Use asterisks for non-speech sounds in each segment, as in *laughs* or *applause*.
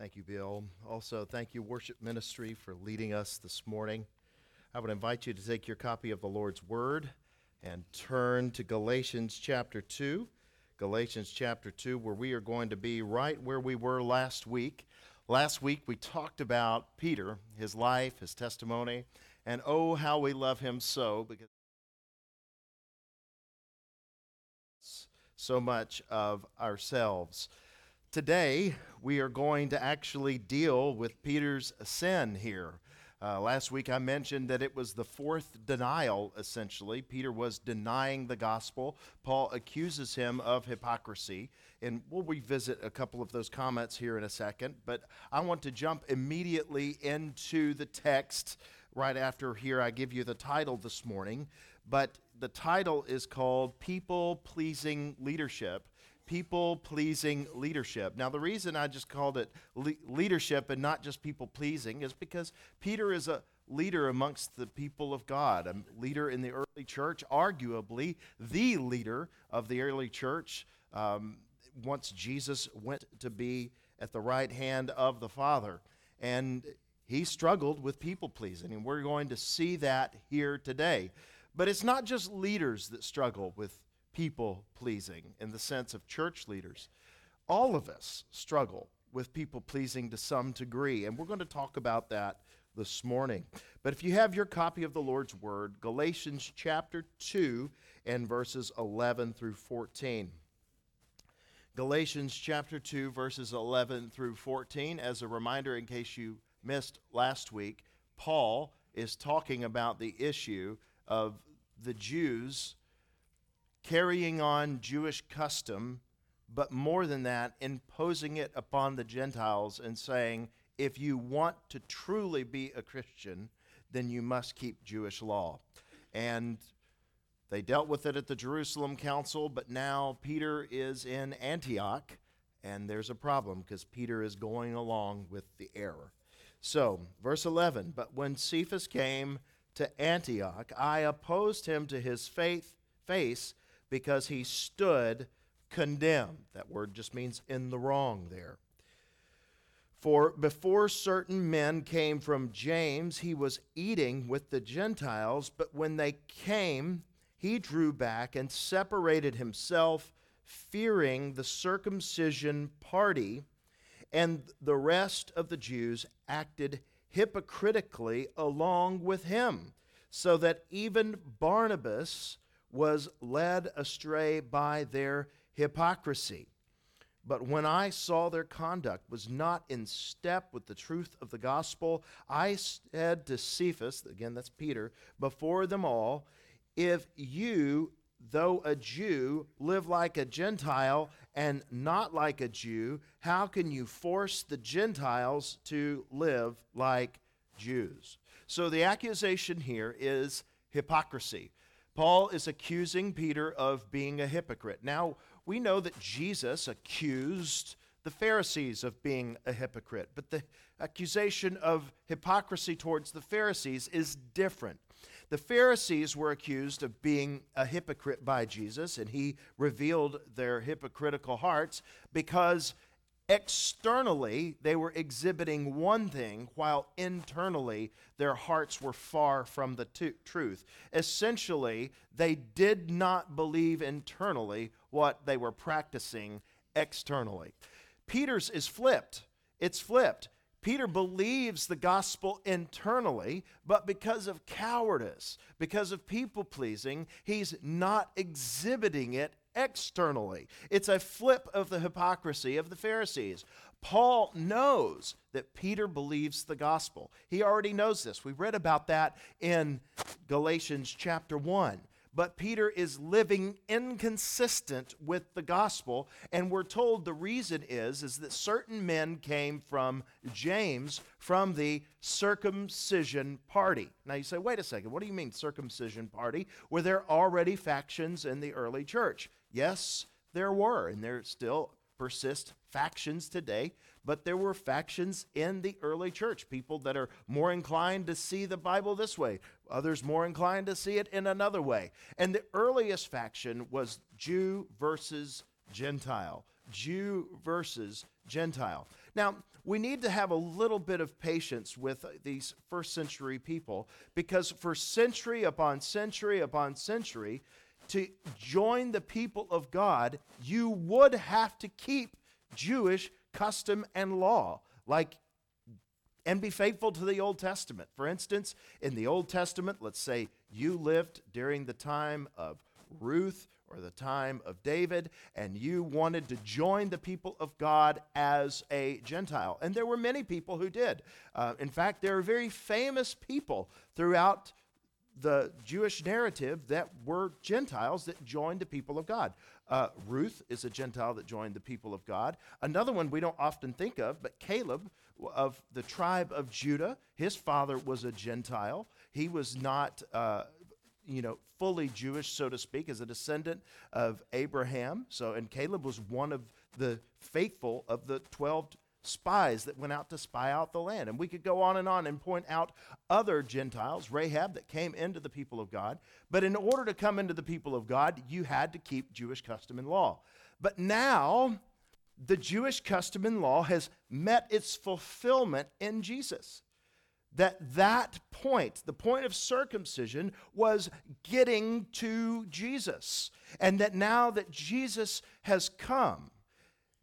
Thank you, Bill. Also, thank you, Worship Ministry, for leading us this morning. I would invite you to take your copy of the Lord's Word and turn to Galatians chapter 2. Galatians chapter 2, where we are going to be right where we were last week. Last week, we talked about Peter, his life, his testimony, and oh, how we love him so because so much of ourselves. Today, we are going to actually deal with Peter's sin here. Uh, last week, I mentioned that it was the fourth denial, essentially. Peter was denying the gospel. Paul accuses him of hypocrisy. And we'll revisit a couple of those comments here in a second. But I want to jump immediately into the text right after here. I give you the title this morning. But the title is called People Pleasing Leadership people pleasing leadership. Now, the reason I just called it le- leadership and not just people pleasing is because Peter is a leader amongst the people of God, a leader in the early church, arguably the leader of the early church um, once Jesus went to be at the right hand of the Father. And he struggled with people pleasing, and we're going to see that here today. But it's not just leaders that struggle with people pleasing in the sense of church leaders. All of us struggle with people pleasing to some degree, and we're going to talk about that this morning. But if you have your copy of the Lord's Word, Galatians chapter 2 and verses 11 through 14. Galatians chapter 2, verses 11 through 14. As a reminder, in case you missed last week, Paul is talking about the issue of the Jews carrying on Jewish custom, but more than that, imposing it upon the Gentiles and saying, if you want to truly be a Christian, then you must keep Jewish law. And they dealt with it at the Jerusalem Council, but now Peter is in Antioch, and there's a problem because Peter is going along with the error. So, verse 11 But when Cephas came to Antioch, I opposed him to his faith, face because he stood condemned. That word just means in the wrong there. For before certain men came from James, he was eating with the Gentiles, but when they came, he drew back and separated himself, fearing the circumcision party, and the rest of the Jews acted hypocritically along with him, so that even Barnabas was led astray by their hypocrisy. But when I saw their conduct was not in step with the truth of the gospel, I said to Cephas, again, that's Peter, before them all, if you, though a Jew, live like a Gentile and not like a Jew, how can you force the Gentiles to live like Jews? So the accusation here is hypocrisy. Paul is accusing Peter of being a hypocrite. Now, we know that Jesus accused the Pharisees of being a hypocrite, but the accusation of hypocrisy towards the Pharisees is different. The Pharisees were accused of being a hypocrite by Jesus, and he revealed their hypocritical hearts because Externally, they were exhibiting one thing, while internally, their hearts were far from the t- truth. Essentially, they did not believe internally what they were practicing externally. Peter's is flipped. It's flipped. Peter believes the gospel internally, but because of cowardice, because of people pleasing, he's not exhibiting it externally. It's a flip of the hypocrisy of the Pharisees. Paul knows that Peter believes the gospel. He already knows this. We read about that in Galatians chapter 1. But Peter is living inconsistent with the gospel, and we're told the reason is is that certain men came from James from the circumcision party. Now you say, wait a second, what do you mean circumcision party? Were there already factions in the early church? Yes, there were, and there still persist factions today, but there were factions in the early church. People that are more inclined to see the Bible this way, others more inclined to see it in another way. And the earliest faction was Jew versus Gentile. Jew versus Gentile. Now, we need to have a little bit of patience with these first century people because for century upon century upon century, to join the people of God, you would have to keep Jewish custom and law, like and be faithful to the Old Testament. For instance, in the Old Testament, let's say you lived during the time of Ruth or the time of David, and you wanted to join the people of God as a Gentile. And there were many people who did. Uh, in fact, there are very famous people throughout the Jewish narrative that were Gentiles that joined the people of God. Uh, Ruth is a Gentile that joined the people of God. Another one we don't often think of, but Caleb of the tribe of Judah, his father was a Gentile. He was not, uh, you know, fully Jewish, so to speak, as a descendant of Abraham. So, and Caleb was one of the faithful of the 12 spies that went out to spy out the land. And we could go on and on and point out other Gentiles, Rahab, that came into the people of God. But in order to come into the people of God, you had to keep Jewish custom and law. But now, the Jewish custom and law has met its fulfillment in Jesus. That that point, the point of circumcision, was getting to Jesus. And that now that Jesus has come,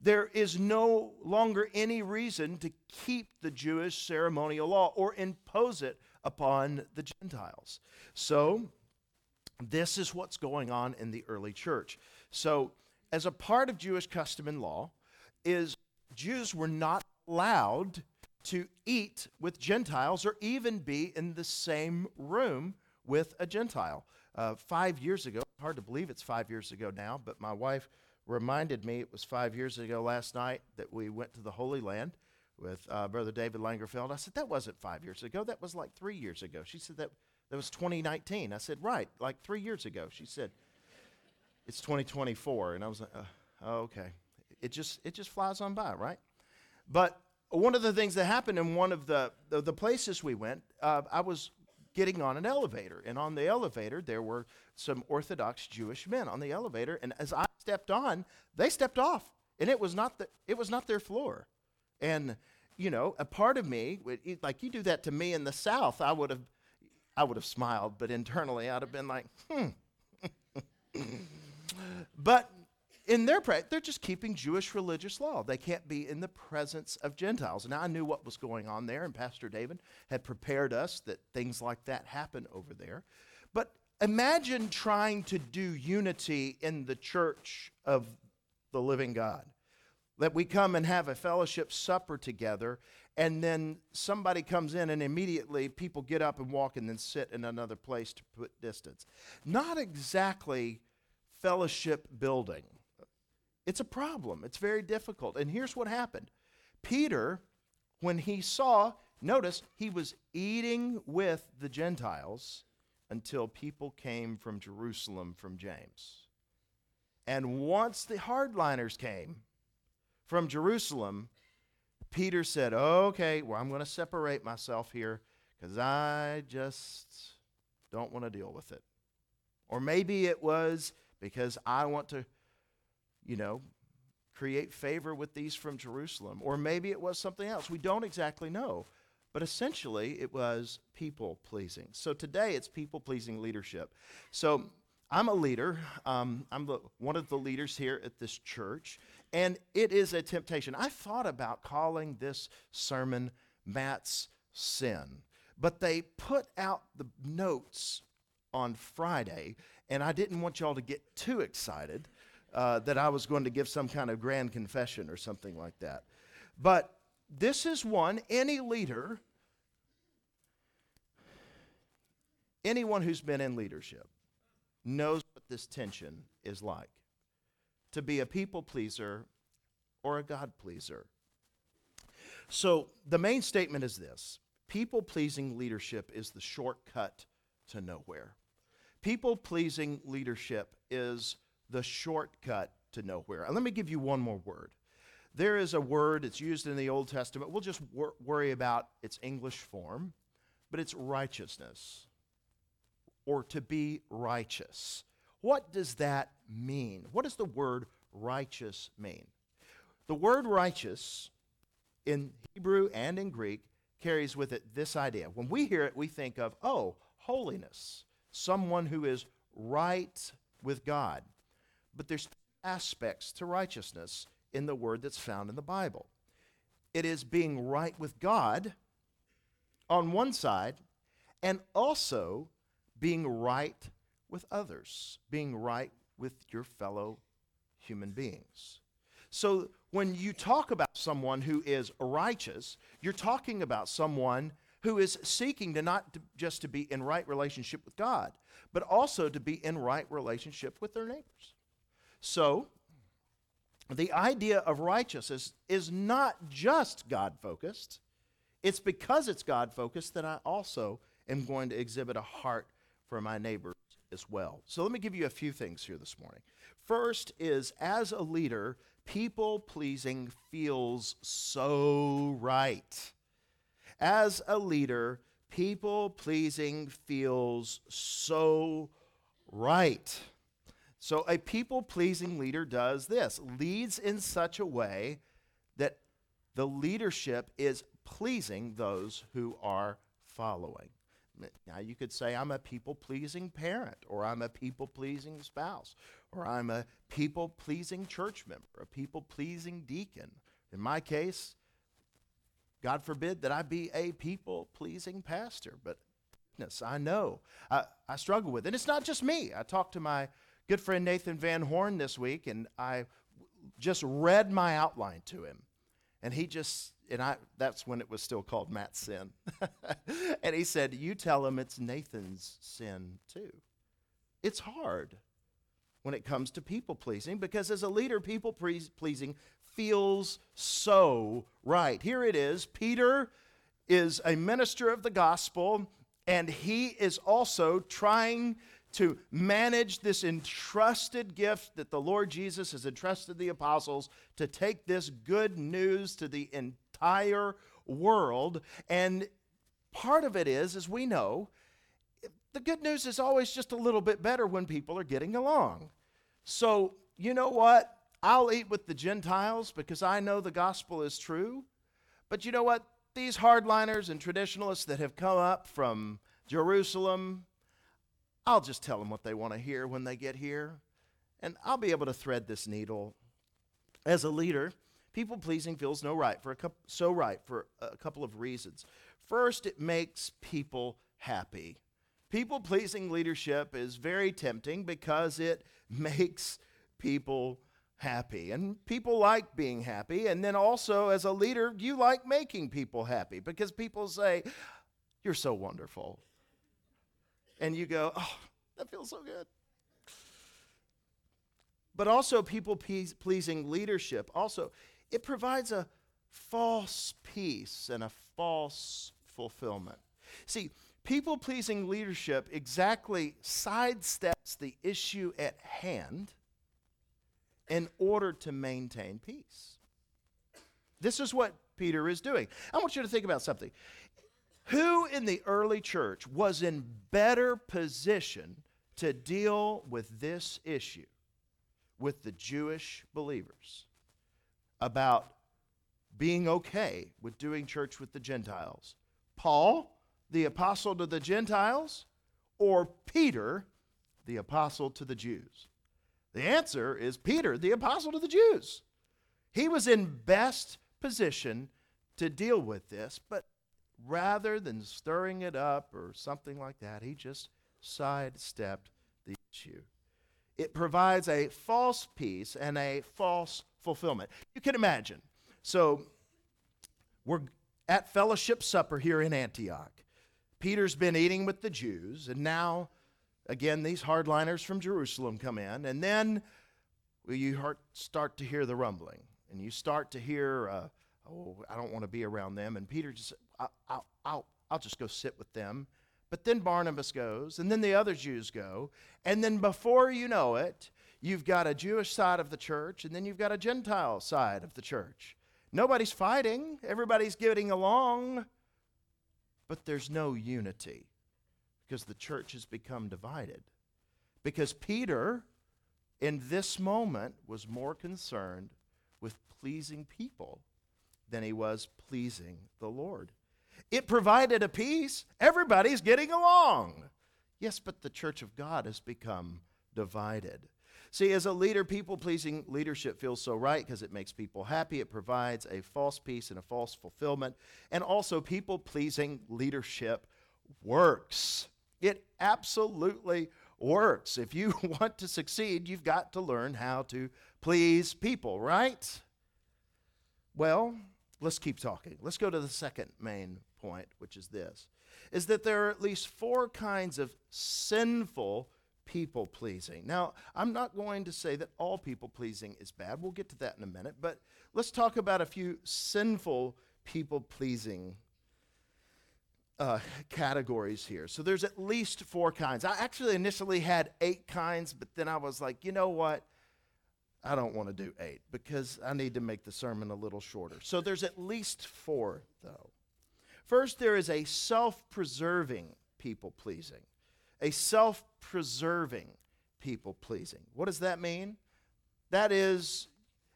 there is no longer any reason to keep the Jewish ceremonial law or impose it upon the Gentiles. So, this is what's going on in the early church. So, as a part of Jewish custom and law, is Jews were not allowed to eat with Gentiles or even be in the same room with a Gentile. Uh, five years ago, hard to believe it's five years ago now, but my wife reminded me it was five years ago last night that we went to the Holy Land with uh, Brother David Langerfeld. I said, That wasn't five years ago. That was like three years ago. She said, That, that was 2019. I said, Right, like three years ago. She said, It's 2024. And I was like, uh, oh, Okay. It just, it just flies on by, right? But one of the things that happened in one of the, the, the places we went, uh, I was getting on an elevator. And on the elevator, there were some Orthodox Jewish men on the elevator. And as I stepped on, they stepped off. And it was not, the, it was not their floor. And, you know, a part of me, like you do that to me in the South, I would have, I would have smiled, but internally I'd have been like, hmm. *laughs* but in their practice, they're just keeping Jewish religious law. They can't be in the presence of Gentiles. And I knew what was going on there, and Pastor David had prepared us that things like that happen over there. But imagine trying to do unity in the church of the living God. That we come and have a fellowship supper together, and then somebody comes in, and immediately people get up and walk and then sit in another place to put distance. Not exactly fellowship building. It's a problem. It's very difficult. And here's what happened Peter, when he saw, notice, he was eating with the Gentiles until people came from Jerusalem from James. And once the hardliners came from Jerusalem, Peter said, Okay, well, I'm going to separate myself here because I just don't want to deal with it. Or maybe it was because I want to you know, create favor with these from Jerusalem. Or maybe it was something else. We don't exactly know. But essentially, it was people pleasing. So today, it's people pleasing leadership. So I'm a leader. Um, I'm the, one of the leaders here at this church, and it is a temptation. I thought about calling this sermon Matt's Sin, but they put out the notes on Friday, and I didn't want y'all to get too excited uh, that I was going to give some kind of grand confession or something like that. But this is one, any leader, anyone who's been in leadership knows what this tension is like to be a people pleaser or a God pleaser. So the main statement is this people pleasing leadership is the shortcut to nowhere. People pleasing leadership is the shortcut to nowhere. And let me give you one more word. There is a word that's used in the Old Testament. We'll just wor- worry about its English form, but it's righteousness or to be righteous. What does that mean? What does the word righteous mean? The word righteous in Hebrew and in Greek carries with it this idea. When we hear it, we think of, oh, holiness, someone who is right with God. But there's aspects to righteousness in the word that's found in the Bible. It is being right with God on one side and also being right with others, being right with your fellow human beings. So when you talk about someone who is righteous, you're talking about someone who is seeking to not to just to be in right relationship with God, but also to be in right relationship with their neighbors. So, the idea of righteousness is not just God focused. It's because it's God focused that I also am going to exhibit a heart for my neighbors as well. So let me give you a few things here this morning. First is as a leader, people pleasing feels so right. As a leader, people pleasing feels so right. So a people pleasing leader does this leads in such a way that the leadership is pleasing those who are following. Now, you could say, I'm a people pleasing parent, or I'm a people pleasing spouse, or I'm a people pleasing church member, a people pleasing deacon. In my case, God forbid that I be a people pleasing pastor, but goodness, I know I, I struggle with it. And it's not just me. I talk to my good friend Nathan Van Horn this week, and I just read my outline to him. And he just and I that's when it was still called Matt's sin. *laughs* and he said, "You tell him it's Nathan's sin too." It's hard when it comes to people pleasing because as a leader, people pleasing feels so right. Here it is. Peter is a minister of the gospel and he is also trying to manage this entrusted gift that the Lord Jesus has entrusted the apostles to take this good news to the entire world. And part of it is, as we know, the good news is always just a little bit better when people are getting along. So, you know what? I'll eat with the Gentiles because I know the gospel is true. But you know what? These hardliners and traditionalists that have come up from Jerusalem, I'll just tell them what they want to hear when they get here. And I'll be able to thread this needle. As a leader, People pleasing feels no right for a couple, so right for a couple of reasons. First, it makes people happy. People pleasing leadership is very tempting because it *laughs* makes people happy. And people like being happy. And then also, as a leader, you like making people happy because people say, You're so wonderful. And you go, Oh, that feels so good. But also, people pleasing leadership also it provides a false peace and a false fulfillment. See, people pleasing leadership exactly sidesteps the issue at hand in order to maintain peace. This is what Peter is doing. I want you to think about something. Who in the early church was in better position to deal with this issue with the Jewish believers? about being okay with doing church with the Gentiles? Paul, the apostle to the Gentiles, or Peter, the apostle to the Jews? The answer is Peter, the apostle to the Jews. He was in best position to deal with this, but rather than stirring it up or something like that, he just sidestepped the issue. It provides a false peace and a false fulfillment. You can imagine. So we're at fellowship supper here in Antioch. Peter's been eating with the Jews, and now, again, these hardliners from Jerusalem come in, and then you start to hear the rumbling, and you start to hear, uh, oh, I don't want to be around them. And Peter just, I'll, I'll, I'll, I'll just go sit with them. But then Barnabas goes, and then the other Jews go, and then before you know it, You've got a Jewish side of the church, and then you've got a Gentile side of the church. Nobody's fighting, everybody's getting along, but there's no unity because the church has become divided. Because Peter, in this moment, was more concerned with pleasing people than he was pleasing the Lord. It provided a peace. Everybody's getting along. Yes, but the church of God has become divided. See, as a leader, people pleasing leadership feels so right because it makes people happy. It provides a false peace and a false fulfillment. And also, people pleasing leadership works. It absolutely works. If you *laughs* want to succeed, you've got to learn how to please people, right? Well, let's keep talking. Let's go to the second main point, which is this is that there are at least four kinds of sinful people pleasing. Now, I'm not going to say that all people pleasing is bad. We'll get to that in a minute, but let's talk about a few sinful people pleasing uh, categories here. So there's at least four kinds. I actually initially had eight kinds, but then I was like, you know what? I don't want to do eight because I need to make the sermon a little shorter. So there's at least four, though. First, there is a self preserving people pleasing. A self preserving people pleasing. What does that mean? That is,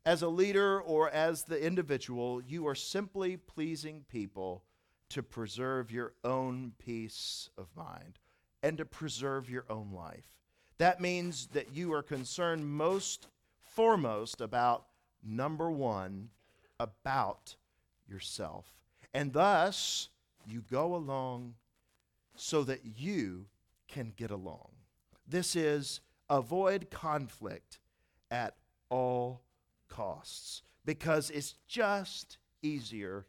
as a leader or as the individual, you are simply pleasing people to preserve your own peace of mind and to preserve your own life. That means that you are concerned most foremost about number one, about yourself. And thus, you go along so that you can get along. This is avoid conflict at all costs because it's just easier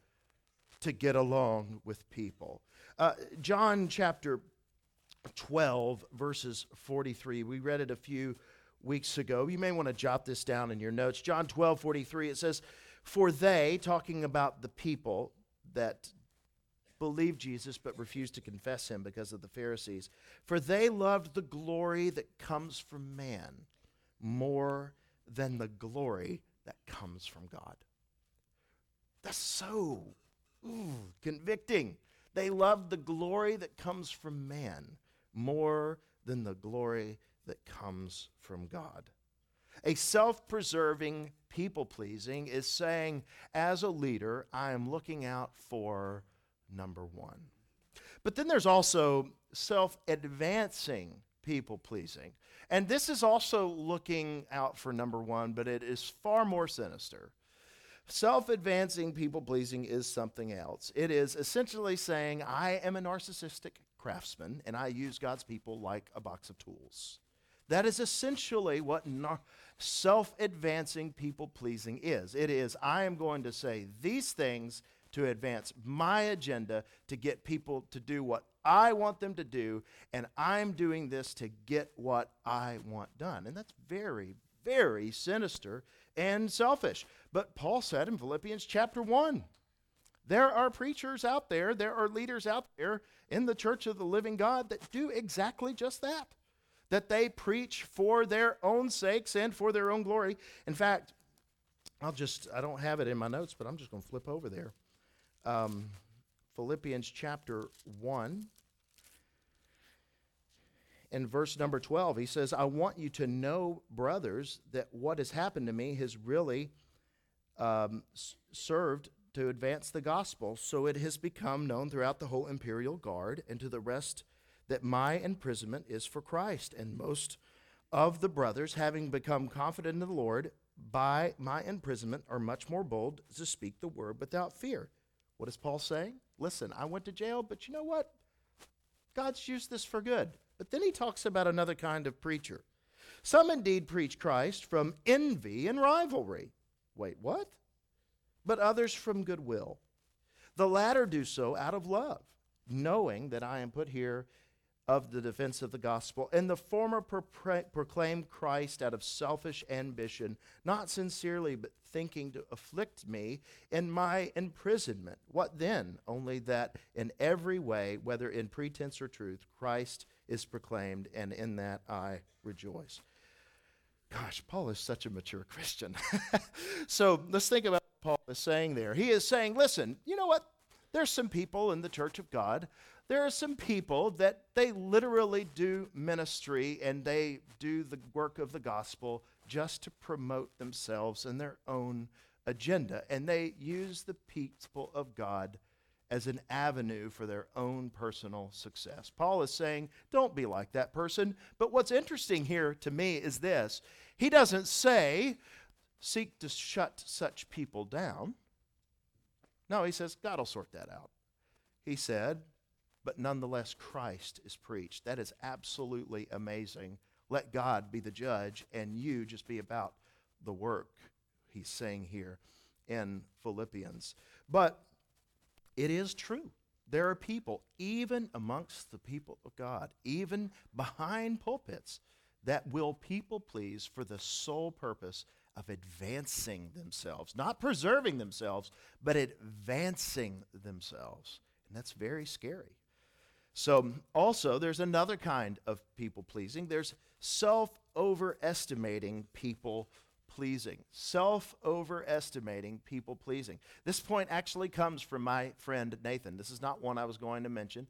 to get along with people. Uh, John chapter 12, verses 43. We read it a few weeks ago. You may want to jot this down in your notes. John 12, 43, it says, For they, talking about the people that believed Jesus but refused to confess him because of the Pharisees, for they loved the glory that comes from man more than the glory that comes from God. That's so Ooh, convicting. They loved the glory that comes from man more than the glory that comes from God. A self preserving, people pleasing is saying, as a leader, I am looking out for number one. But then there's also self advancing people pleasing. And this is also looking out for number one, but it is far more sinister. Self advancing people pleasing is something else. It is essentially saying, I am a narcissistic craftsman and I use God's people like a box of tools. That is essentially what self advancing people pleasing is. It is, I am going to say these things to advance my agenda to get people to do what I want them to do, and I'm doing this to get what I want done. And that's very, very sinister and selfish. But Paul said in Philippians chapter 1 there are preachers out there, there are leaders out there in the church of the living God that do exactly just that. That they preach for their own sakes and for their own glory. In fact, I'll just, I don't have it in my notes, but I'm just going to flip over there. Um, Philippians chapter 1 in verse number 12, he says, I want you to know, brothers, that what has happened to me has really um, served to advance the gospel. So it has become known throughout the whole imperial guard and to the rest that my imprisonment is for Christ. And most of the brothers, having become confident in the Lord, by my imprisonment are much more bold to speak the word without fear. What is Paul saying? Listen, I went to jail, but you know what? God's used this for good. But then he talks about another kind of preacher. Some indeed preach Christ from envy and rivalry. Wait, what? But others from goodwill. The latter do so out of love, knowing that I am put here of the defense of the gospel, and the former pro- proclaim Christ out of selfish ambition, not sincerely, but thinking to afflict me in my imprisonment. What then? Only that in every way, whether in pretense or truth, Christ is proclaimed, and in that I rejoice. Gosh, Paul is such a mature Christian. *laughs* so let's think about what Paul is saying there. He is saying, listen, you know what? There's some people in the church of God. There are some people that they literally do ministry and they do the work of the gospel just to promote themselves and their own agenda. And they use the people of God as an avenue for their own personal success. Paul is saying, don't be like that person. But what's interesting here to me is this he doesn't say, seek to shut such people down. No, he says, God will sort that out. He said, but nonetheless, Christ is preached. That is absolutely amazing. Let God be the judge, and you just be about the work, he's saying here in Philippians. But it is true. There are people, even amongst the people of God, even behind pulpits, that will people please for the sole purpose of advancing themselves, not preserving themselves, but advancing themselves. And that's very scary. So, also, there's another kind of people pleasing. There's self overestimating people pleasing. Self overestimating people pleasing. This point actually comes from my friend Nathan. This is not one I was going to mention.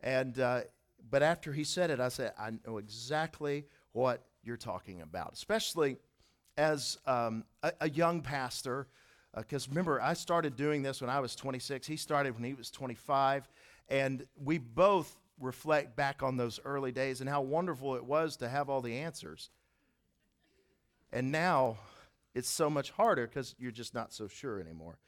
And, uh, but after he said it, I said, I know exactly what you're talking about, especially as um, a, a, young pastor. Because uh, remember, I started doing this when I was 26. He started when he was 25. And we both reflect back on those early days and how wonderful it was to have all the answers. And now it's so much harder because you're just not so sure anymore.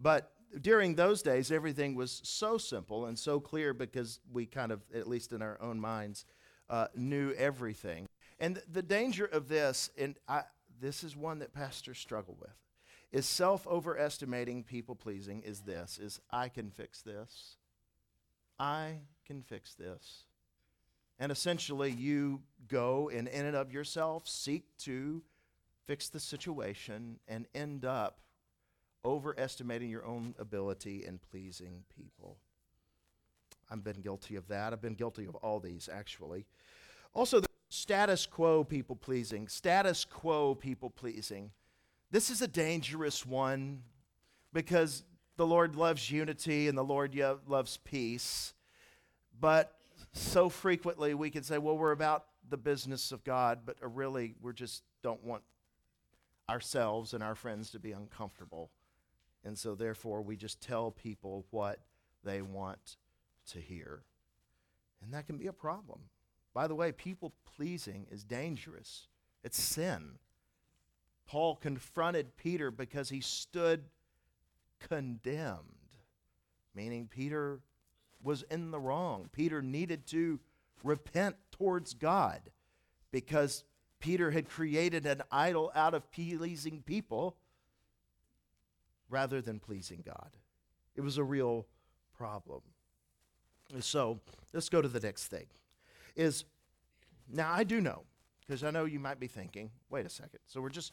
But during those days, everything was so simple and so clear because we kind of, at least in our own minds, uh, knew everything. And the danger of this, and I, this is one that pastors struggle with, is self overestimating people pleasing. Is this, is I can fix this. I can fix this. And essentially, you go and in and of yourself seek to fix the situation and end up overestimating your own ability in pleasing people. I've been guilty of that. I've been guilty of all these, actually. Also, the status quo people pleasing. Status quo people pleasing. This is a dangerous one because the Lord loves unity and the Lord loves peace. But so frequently we can say, well, we're about the business of God, but uh, really we just don't want ourselves and our friends to be uncomfortable. And so, therefore, we just tell people what they want to hear. And that can be a problem. By the way, people pleasing is dangerous, it's sin. Paul confronted Peter because he stood condemned, meaning Peter was in the wrong. Peter needed to repent towards God because Peter had created an idol out of pleasing people rather than pleasing God. It was a real problem. So let's go to the next thing. Is now I do know, because I know you might be thinking, wait a second, so we're just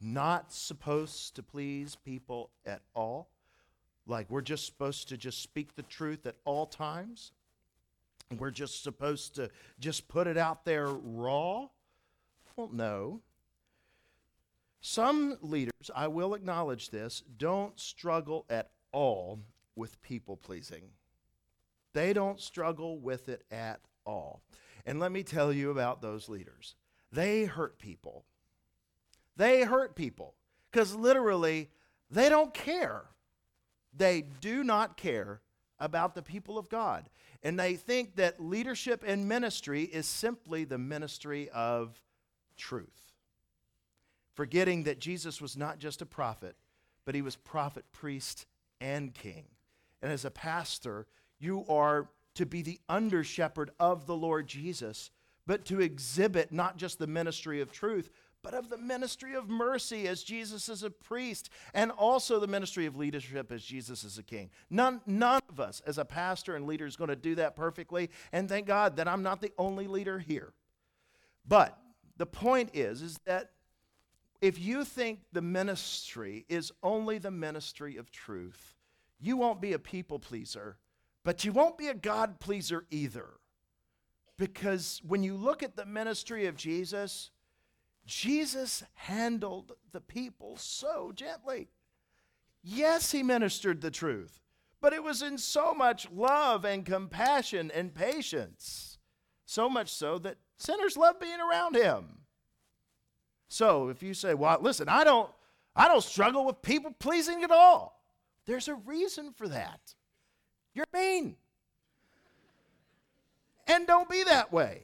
not supposed to please people at all? Like we're just supposed to just speak the truth at all times? We're just supposed to just put it out there raw? Well, no. Some leaders, I will acknowledge this, don't struggle at all with people pleasing. They don't struggle with it at all. And let me tell you about those leaders. They hurt people. They hurt people because literally they don't care. They do not care about the people of God. And they think that leadership and ministry is simply the ministry of truth. Forgetting that Jesus was not just a prophet, but he was prophet, priest, and king. And as a pastor, you are to be the under shepherd of the Lord Jesus, but to exhibit not just the ministry of truth, but of the ministry of mercy as Jesus is a priest, and also the ministry of leadership as Jesus is a king. None, none of us as a pastor and leader is going to do that perfectly, and thank God that I'm not the only leader here. But the point is, is that if you think the ministry is only the ministry of truth, you won't be a people pleaser, but you won't be a God pleaser either. Because when you look at the ministry of Jesus, Jesus handled the people so gently. Yes, he ministered the truth, but it was in so much love and compassion and patience. So much so that Sinners love being around him. So if you say, well, listen, I don't, I don't struggle with people pleasing at all, there's a reason for that. You're mean. And don't be that way.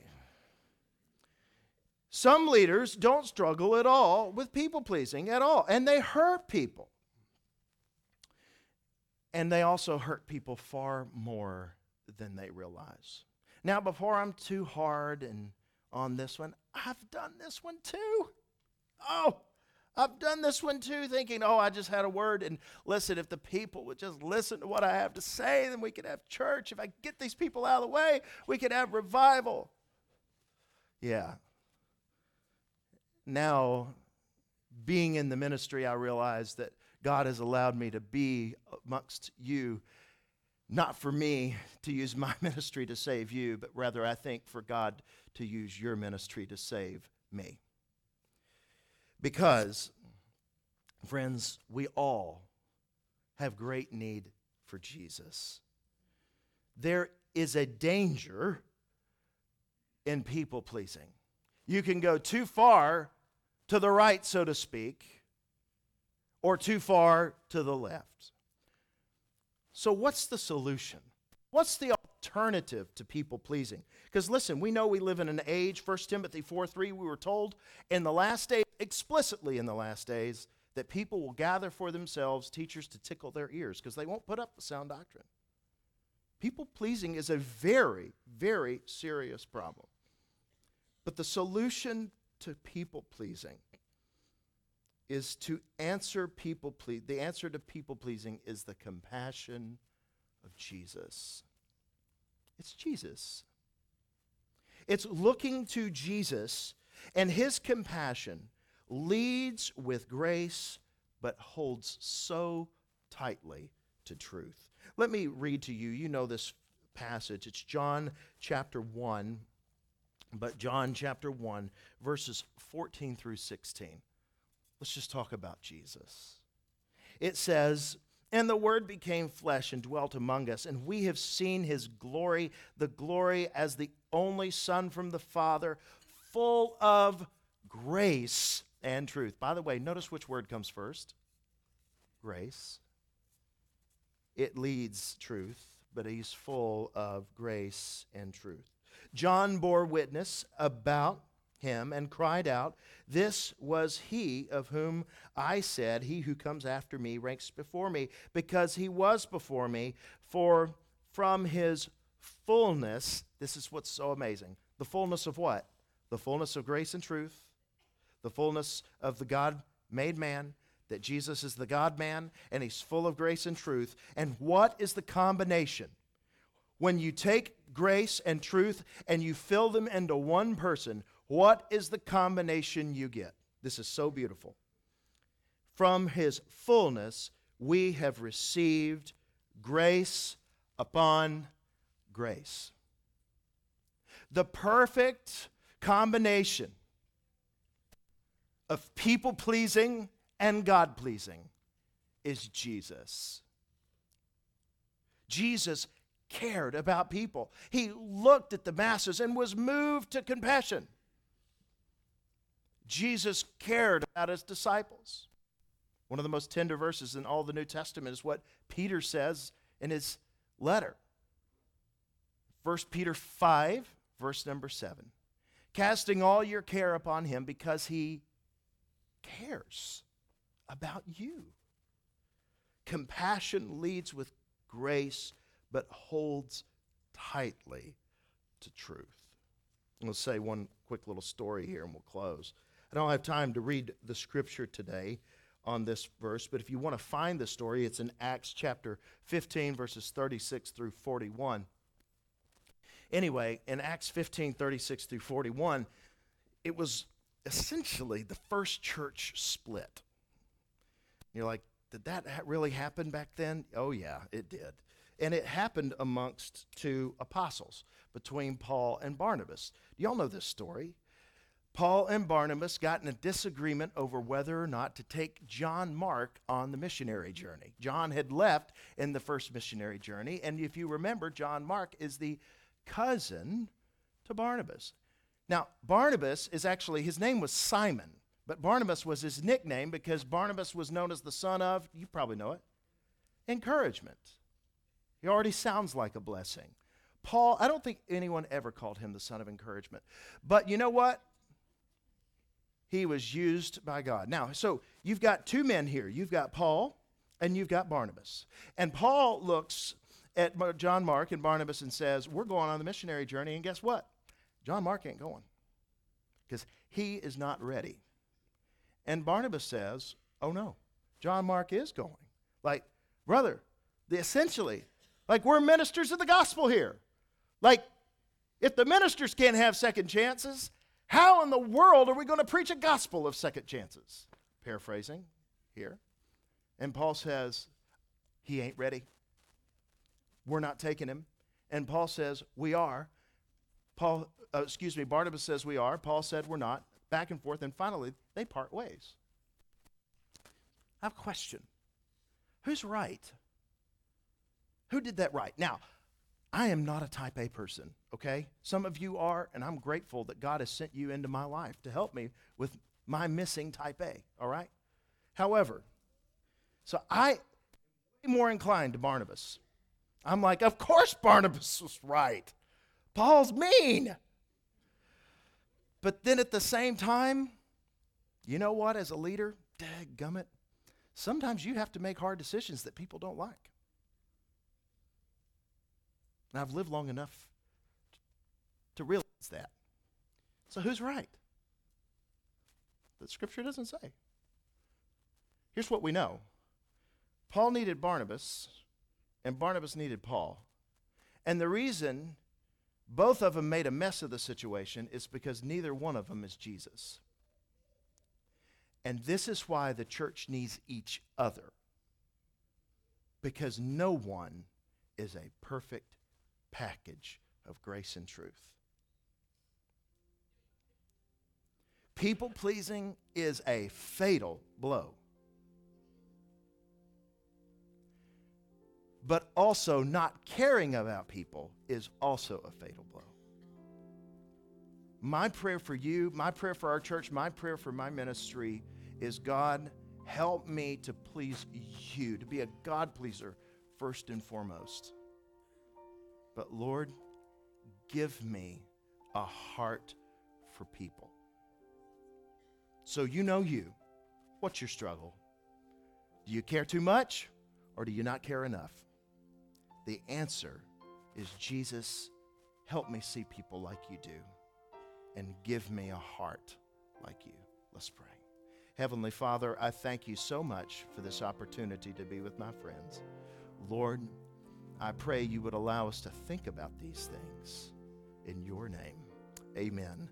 Some leaders don't struggle at all with people pleasing at all, and they hurt people. And they also hurt people far more than they realize. Now, before I'm too hard and on this one, I've done this one too. Oh, I've done this one too, thinking, oh, I just had a word. And listen, if the people would just listen to what I have to say, then we could have church. If I get these people out of the way, we could have revival. Yeah. Now, being in the ministry, I realize that God has allowed me to be amongst you, not for me to use my *laughs* ministry to save you, but rather I think for God to use your ministry to save me. Because, friends, we all have great need for Jesus. There is a danger in people pleasing. You can go too far to the right, so to speak, or too far to the left. So, what's the solution? What's the alternative to people pleasing? Because listen, we know we live in an age, 1 Timothy 4 3, we were told in the last days, explicitly in the last days, that people will gather for themselves teachers to tickle their ears because they won't put up with sound doctrine. People pleasing is a very, very serious problem. But the solution to people pleasing is to answer people please the answer to people pleasing is the compassion of Jesus. It's Jesus. It's looking to Jesus and his compassion leads with grace but holds so tightly to truth. Let me read to you. You know this passage. It's John chapter 1, but John chapter 1, verses 14 through 16. Let's just talk about Jesus. It says, And the Word became flesh and dwelt among us, and we have seen his glory, the glory as the only Son from the Father, full of grace and truth. By the way, notice which word comes first grace. It leads truth, but he's full of grace and truth. John bore witness about him and cried out, This was he of whom I said, He who comes after me ranks before me, because he was before me. For from his fullness, this is what's so amazing. The fullness of what? The fullness of grace and truth, the fullness of the God made man, that Jesus is the God man, and he's full of grace and truth. And what is the combination? When you take grace and truth and you fill them into one person, what is the combination you get? This is so beautiful. From his fullness, we have received grace upon grace. The perfect combination of people pleasing and God pleasing is Jesus. Jesus cared about people. He looked at the masses and was moved to compassion. Jesus cared about his disciples. One of the most tender verses in all the New Testament is what Peter says in his letter. 1 Peter 5, verse number 7. Casting all your care upon him because he cares about you. Compassion leads with grace but holds tightly to truth. Let's say one quick little story here and we'll close. I don't have time to read the scripture today on this verse, but if you want to find the story, it's in Acts chapter 15, verses 36 through 41. Anyway, in Acts 15, 36 through 41, it was essentially the first church split. You're like, did that really happen back then? Oh, yeah, it did. And it happened amongst two apostles, between Paul and Barnabas. Y'all know this story? Paul and Barnabas got in a disagreement over whether or not to take John Mark on the missionary journey. John had left in the first missionary journey, and if you remember, John Mark is the cousin to Barnabas. Now, Barnabas is actually, his name was Simon. But Barnabas was his nickname because Barnabas was known as the son of, you probably know it, encouragement. He already sounds like a blessing. Paul, I don't think anyone ever called him the son of encouragement. But you know what? He was used by God. Now, so you've got two men here. You've got Paul and you've got Barnabas. And Paul looks at John Mark and Barnabas and says, We're going on the missionary journey. And guess what? John Mark ain't going because he is not ready. And Barnabas says, Oh no, John Mark is going. Like, brother, the, essentially, like we're ministers of the gospel here. Like, if the ministers can't have second chances, how in the world are we going to preach a gospel of second chances? Paraphrasing here. And Paul says, He ain't ready. We're not taking him. And Paul says, We are. Paul, uh, excuse me, Barnabas says we are. Paul said we're not. Back and forth. And finally, they part ways. I have a question Who's right? Who did that right? Now, I am not a type A person, okay? Some of you are, and I'm grateful that God has sent you into my life to help me with my missing type A, all right? However, so I am more inclined to Barnabas. I'm like, of course Barnabas was right. Paul's mean. But then at the same time, you know what, as a leader, gummit, sometimes you have to make hard decisions that people don't like. And I've lived long enough to realize that. So who's right? The scripture doesn't say. Here's what we know Paul needed Barnabas, and Barnabas needed Paul. And the reason both of them made a mess of the situation is because neither one of them is Jesus. And this is why the church needs each other. Because no one is a perfect package of grace and truth. People pleasing is a fatal blow. But also, not caring about people is also a fatal blow. My prayer for you, my prayer for our church, my prayer for my ministry is God, help me to please you, to be a God pleaser first and foremost. But Lord, give me a heart for people. So you know you. What's your struggle? Do you care too much or do you not care enough? The answer is Jesus, help me see people like you do and give me a heart like you. Let's pray. Heavenly Father, I thank you so much for this opportunity to be with my friends. Lord, I pray you would allow us to think about these things in your name. Amen.